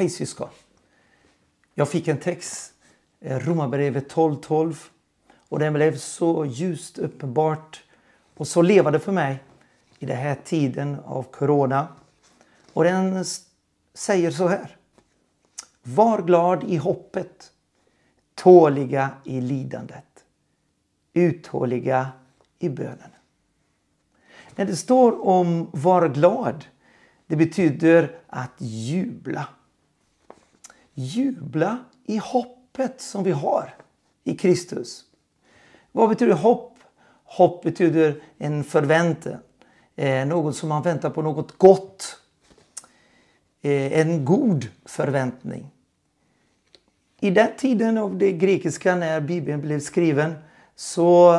Hej syskon! Jag fick en text, eh, Romarbrevet 12.12 12, och den blev så ljust uppenbart och så levande för mig i den här tiden av Corona. Och den säger så här. Var glad i hoppet, tåliga i lidandet, uthålliga i bönen. När det står om var glad, det betyder att jubla. Jubla i hoppet som vi har i Kristus. Vad betyder hopp? Hopp betyder en förväntan. Eh, något som man väntar på, något gott. Eh, en god förväntning. I den tiden av det grekiska när Bibeln blev skriven så,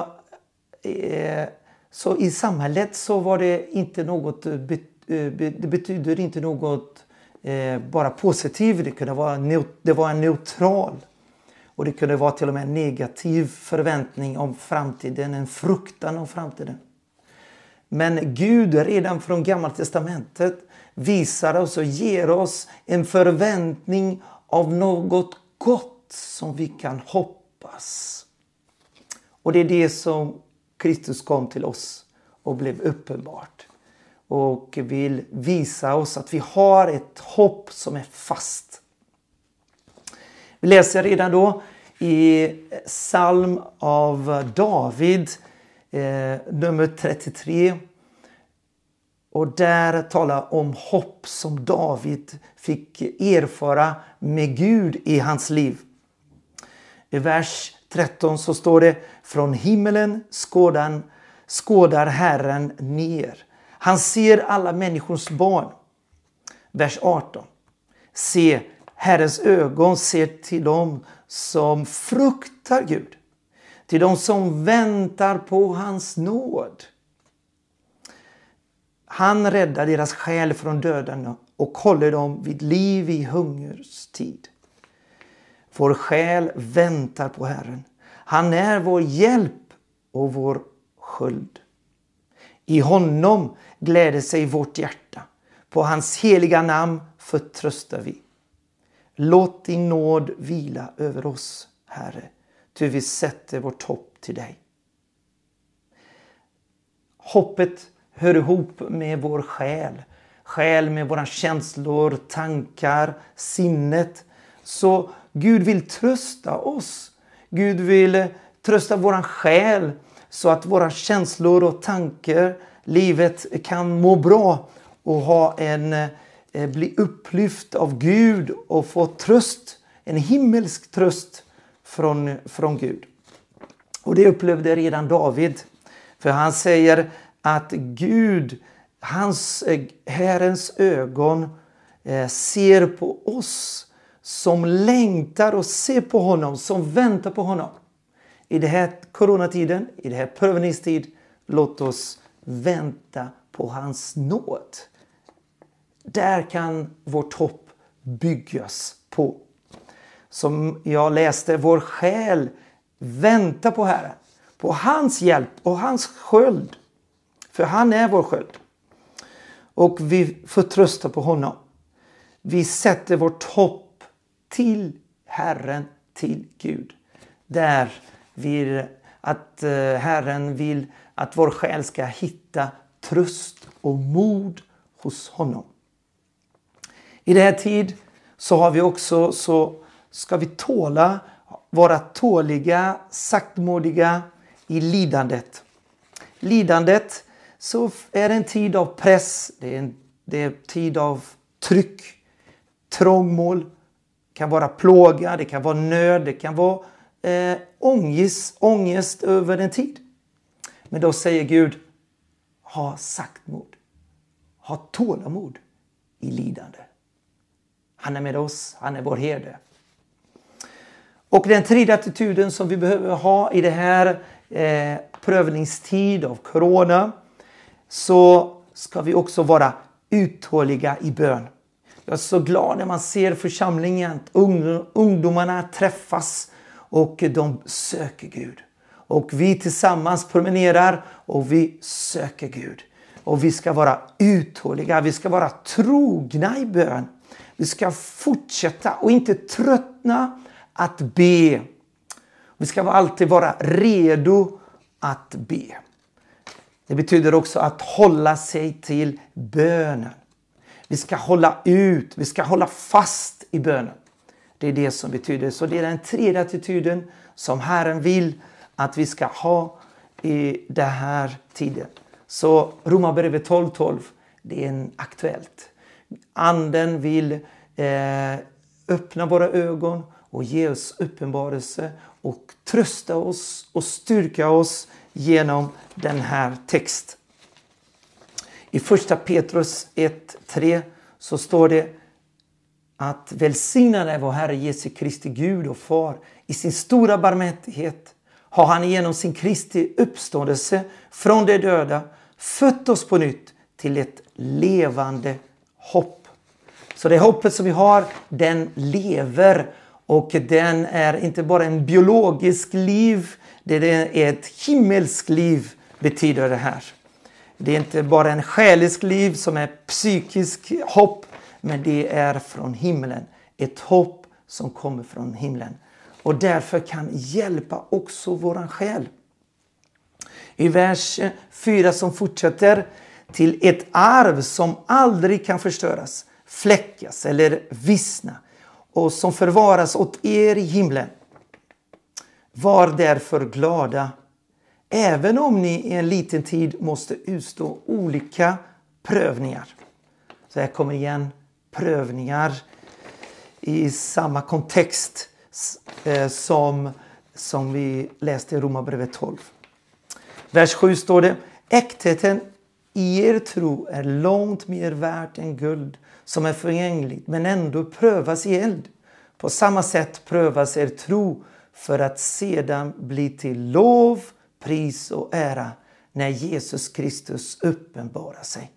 eh, så i samhället så var det inte något, eh, det betyder inte något eh, bara positiv, Det, kunde vara, det var en neutral och det kunde vara till och med en negativ förväntning om framtiden, en fruktan om framtiden. Men Gud redan från Gamla Testamentet visar oss och ger oss en förväntning av något gott som vi kan hoppas. Och det är det som Kristus kom till oss och blev uppenbart. Och vill visa oss att vi har ett hopp som är fast. Vi läser redan då i psalm av David, eh, nummer 33. Och där talar om hopp som David fick erfara med Gud i hans liv. I vers 13 så står det Från himmelen skådan, skådar Herren ner. Han ser alla människors barn. Vers 18. Se, Herrens ögon ser till dem som fruktar Gud. Till dem som väntar på hans nåd. Han räddar deras själ från döden och håller dem vid liv i hungerstid. Vår själ väntar på Herren. Han är vår hjälp och vår sköld. I honom gläder sig vårt hjärta. På hans heliga namn förtröstar vi. Låt din nåd vila över oss, Herre, ty vi sätter vårt hopp till dig. Hoppet hör ihop med vår själ. Själ med våra känslor, tankar, sinnet. Så Gud vill trösta oss. Gud vill trösta våran själ så att våra känslor och tankar, livet kan må bra och ha en, eh, bli upplyft av Gud och få tröst, en himmelsk tröst från, från Gud. Och det upplevde redan David. För han säger att Gud, hans, eh, Herrens ögon eh, ser på oss som längtar och ser på honom, som väntar på honom. I den här coronatiden, i den här prövningstid, låt oss vänta på hans nåd. Där kan vårt hopp byggas på. Som jag läste, vår själ väntar på Herren, på hans hjälp och hans sköld. För han är vår sköld. Och vi förtröstar på honom. Vi sätter vårt hopp till Herren, till Gud. Där vill att eh, Herren vill att vår själ ska hitta tröst och mod hos honom. I den här tid så har vi också så ska vi tåla, vara tåliga, saktmodiga i lidandet. Lidandet så är det en tid av press, det är en, det är tid av tryck, trångmål, kan vara plåga, det kan vara nöd, det kan vara eh, ångest, ångest över en tid. Men då säger Gud, ha saktmod, ha tålamod i lidande. Han är med oss, han är vår herde. Och den tredje attityden som vi behöver ha i det här eh, prövningstid av Corona så ska vi också vara uthålliga i bön. Jag är så glad när man ser församlingen, ungdomarna träffas och de söker Gud. Och vi tillsammans promenerar och vi söker Gud. Och vi ska vara uthålliga, vi ska vara trogna i bön. Vi ska fortsätta och inte tröttna att be. Vi ska alltid vara redo att be. Det betyder också att hålla sig till bönen. Vi ska hålla ut, vi ska hålla fast i bönen. Det är det som betyder. Så det är den tredje attityden som Herren vill att vi ska ha i den här tiden. Så Romarbrevet 12.12, 12, det är aktuellt. Anden vill eh, öppna våra ögon och ge oss uppenbarelse och trösta oss och styrka oss genom den här texten. I första Petrus 1.3 så står det att välsignad är vår Herre Jesu Kristi Gud och Far. I sin stora barmhärtighet har han genom sin Kristi uppståndelse från de döda fött oss på nytt till ett levande hopp. Så det hoppet som vi har, den lever och den är inte bara en biologisk liv, det är ett himmelskt liv betyder det här. Det är inte bara en själisk liv som är psykisk hopp, men det är från himlen. Ett hopp som kommer från himlen. Och därför kan hjälpa också våran själ. I vers 4 som fortsätter till ett arv som aldrig kan förstöras, fläckas eller vissna och som förvaras åt er i himlen. Var därför glada, även om ni i en liten tid måste utstå olika prövningar. Så här kommer igen prövningar i samma kontext eh, som, som vi läste i Romarbrevet 12. Vers 7 står det Äktheten i er tro är långt mer värt än guld som är förgängligt men ändå prövas i eld. På samma sätt prövas er tro för att sedan bli till lov, pris och ära när Jesus Kristus uppenbarar sig.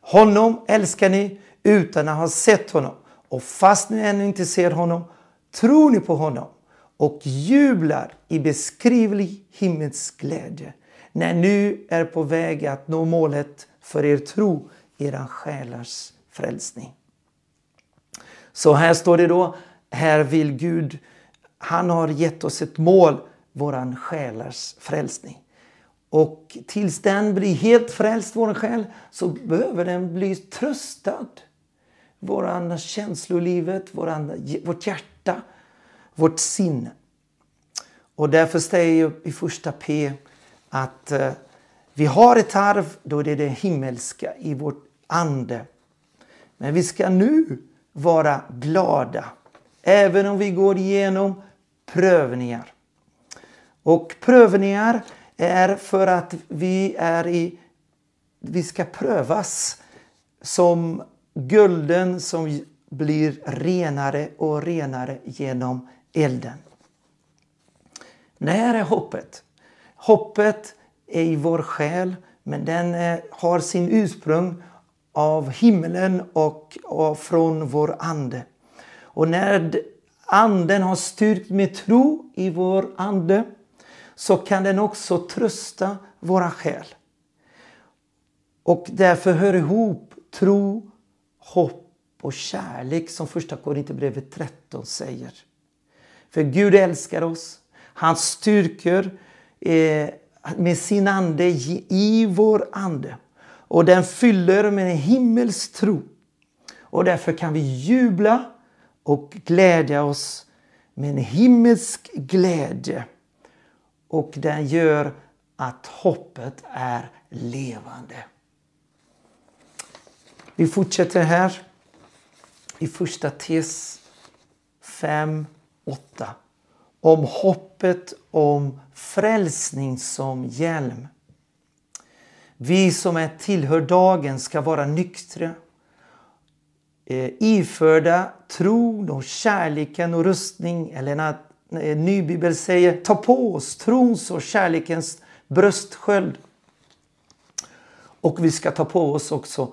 Honom älskar ni utan att ha sett honom och fast ni ännu inte ser honom tror ni på honom och jublar i beskrivlig himmelsk glädje när ni är på väg att nå målet för er tro, era själars frälsning. Så här står det då, här vill Gud, han har gett oss ett mål, våran själars frälsning. Och tills den blir helt frälst, vår själ, så behöver den bli tröstad. Våran känslolivet, våran, vårt hjärta, vårt sinne. Och därför säger jag i första P att eh, vi har ett arv, då det är det himmelska i vår ande. Men vi ska nu vara glada, även om vi går igenom prövningar. Och prövningar är för att vi är i... Vi ska prövas som gulden som blir renare och renare genom elden. Det här är hoppet? Hoppet är i vår själ, men den eh, har sin ursprung av himlen och, och från vår ande. Och när anden har styrkt med tro i vår ande så kan den också trösta våra själ. Och därför hör ihop tro, hopp och kärlek som första Korinthierbrevet 13 säger. För Gud älskar oss. Han styrker eh, med sin ande i vår ande. Och den fyller med en himmels tro. Och därför kan vi jubla och glädja oss med en himmelsk glädje. Och den gör att hoppet är levande. Vi fortsätter här i första tes 5, 8 om hoppet om frälsning som hjälm. Vi som är tillhör dagen ska vara nyktra, eh, iförda tron och kärleken och rustning. Eller när en ny bibel säger ta på oss trons och kärlekens bröstsköld. Och vi ska ta på oss också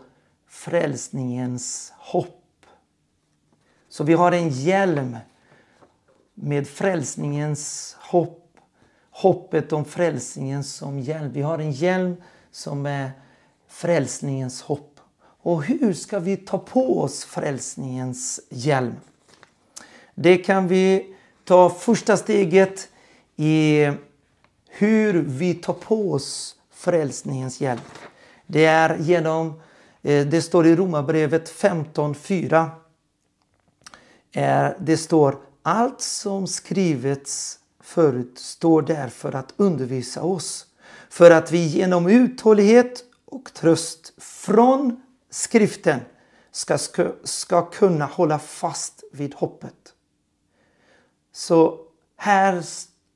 frälsningens hopp. Så vi har en hjälm med frälsningens hopp. Hoppet om frälsningen som hjälm. Vi har en hjälm som är frälsningens hopp. Och hur ska vi ta på oss frälsningens hjälm? Det kan vi ta första steget i hur vi tar på oss frälsningens hjälp. Det är genom, Eh, det står i Romarbrevet 15.4. Eh, det står allt som skrivits förut står där för att undervisa oss. För att vi genom uthållighet och tröst från skriften ska, ska, ska kunna hålla fast vid hoppet. Så här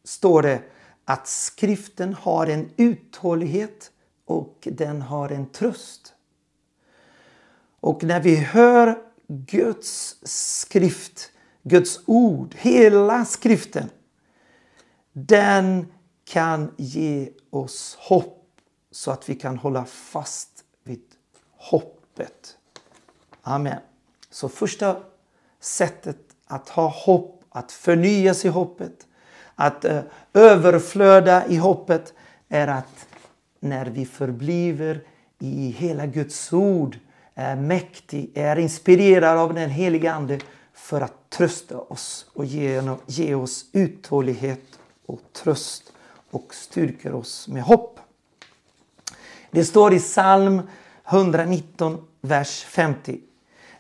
står det att skriften har en uthållighet och den har en tröst. Och när vi hör Guds skrift, Guds ord, hela skriften, den kan ge oss hopp så att vi kan hålla fast vid hoppet. Amen. Så första sättet att ha hopp, att förnyas i hoppet, att eh, överflöda i hoppet är att när vi förbliver i hela Guds ord, är mäktig, är inspirerad av den heliga Ande för att trösta oss och ge, ge oss uthållighet och tröst och styrker oss med hopp. Det står i psalm 119, vers 50.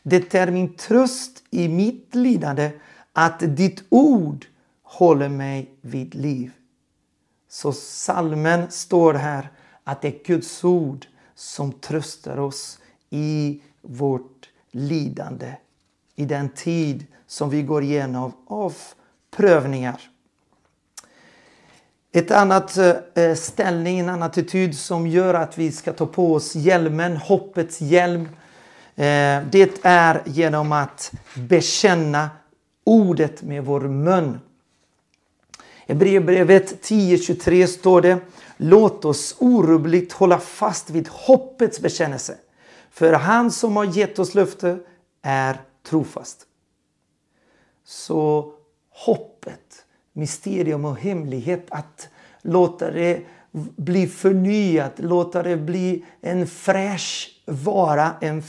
Det är min tröst i mitt lidande att ditt ord håller mig vid liv. Så salmen står här att det är Guds ord som tröstar oss i vårt lidande. I den tid som vi går igenom av prövningar. Ett annat eh, eh, ställning, en annan attityd som gör att vi ska ta på oss hjälmen, hoppets hjälm. Eh, det är genom att bekänna ordet med vår mun. I Hebreerbrevet 10.23 står det Låt oss orubbligt hålla fast vid hoppets bekännelse. För han som har gett oss löfte är trofast. Så hoppet, mysterium och hemlighet att låta det bli förnyat, låta det bli en fräsch vara, en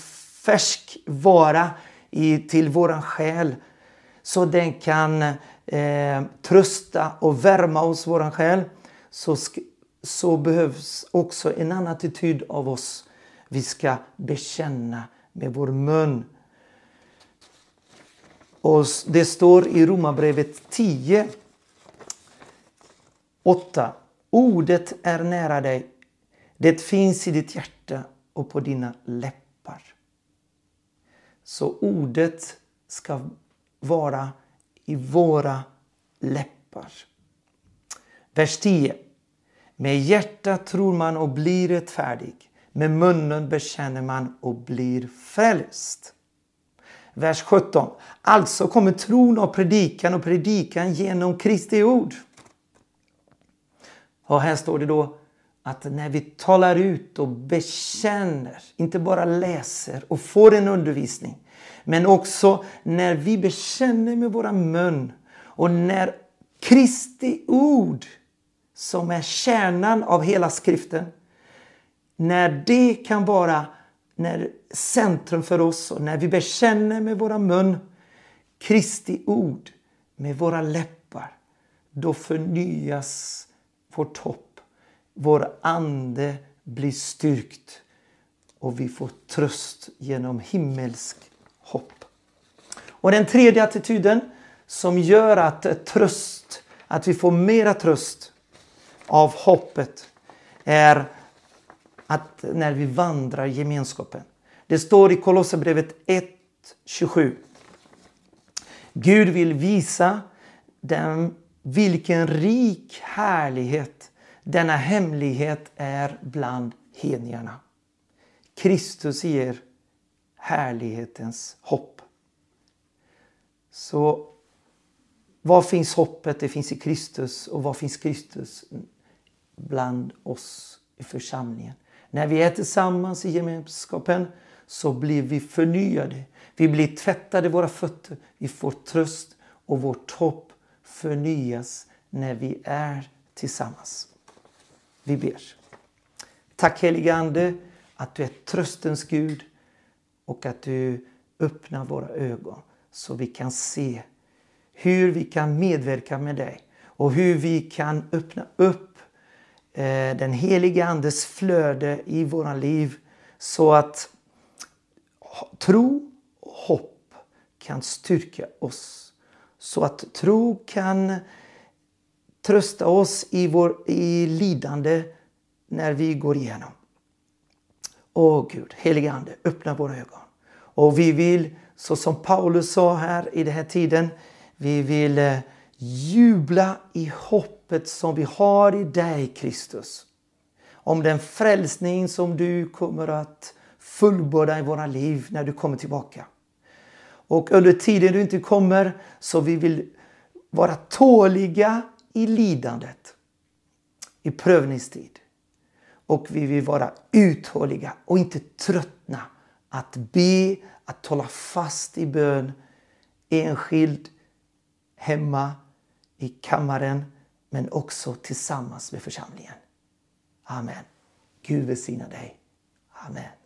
färsk vara i, till våran själ. Så den kan eh, trösta och värma oss, våran själ. Så, så behövs också en annan attityd av oss. Vi ska bekänna med vår mun. Och det står i Romarbrevet 10, 8. Ordet är nära dig. Det finns i ditt hjärta och på dina läppar. Så ordet ska vara i våra läppar. Vers 10. Med hjärtat tror man och blir rättfärdig. Med munnen bekänner man och blir frälst. Vers 17. Alltså kommer tron av predikan och predikan genom Kristi ord. Och här står det då att när vi talar ut och bekänner, inte bara läser och får en undervisning, men också när vi bekänner med våra mun och när Kristi ord, som är kärnan av hela skriften, när det kan vara när centrum för oss och när vi bekänner med våra mun Kristi ord med våra läppar, då förnyas vårt hopp. Vår ande blir styrkt och vi får tröst genom himmelsk hopp. Och den tredje attityden som gör att tröst, att vi får mera tröst av hoppet är att när vi vandrar i gemenskapen. Det står i Kolosserbrevet 1.27. Gud vill visa dem vilken rik härlighet denna hemlighet är bland hedningarna. Kristus ger härlighetens hopp. Så var finns hoppet? Det finns i Kristus. Och var finns Kristus? Bland oss i församlingen. När vi är tillsammans i gemenskapen så blir vi förnyade. Vi blir tvättade våra fötter. Vi får tröst och vårt hopp förnyas när vi är tillsammans. Vi ber. Tack helige Ande att du är tröstens Gud. och att du öppnar våra ögon så vi kan se hur vi kan medverka med dig och hur vi kan öppna upp Eh, den heliga Andes flöde i våra liv så att tro och hopp kan styrka oss. Så att tro kan trösta oss i, vår, i lidande när vi går igenom. Åh Gud, helige Ande, öppna våra ögon. Och vi vill, så som Paulus sa här i den här tiden, vi vill eh, jubla i hopp hoppet som vi har i dig Kristus. Om den frälsning som du kommer att fullborda i våra liv när du kommer tillbaka. Och under tiden du inte kommer så vi vill vara tåliga i lidandet, i prövningstid. Och vi vill vara uthålliga och inte tröttna att be, att hålla fast i bön enskild, hemma, i kammaren men också tillsammans med församlingen. Amen. Gud välsigna dig. Amen.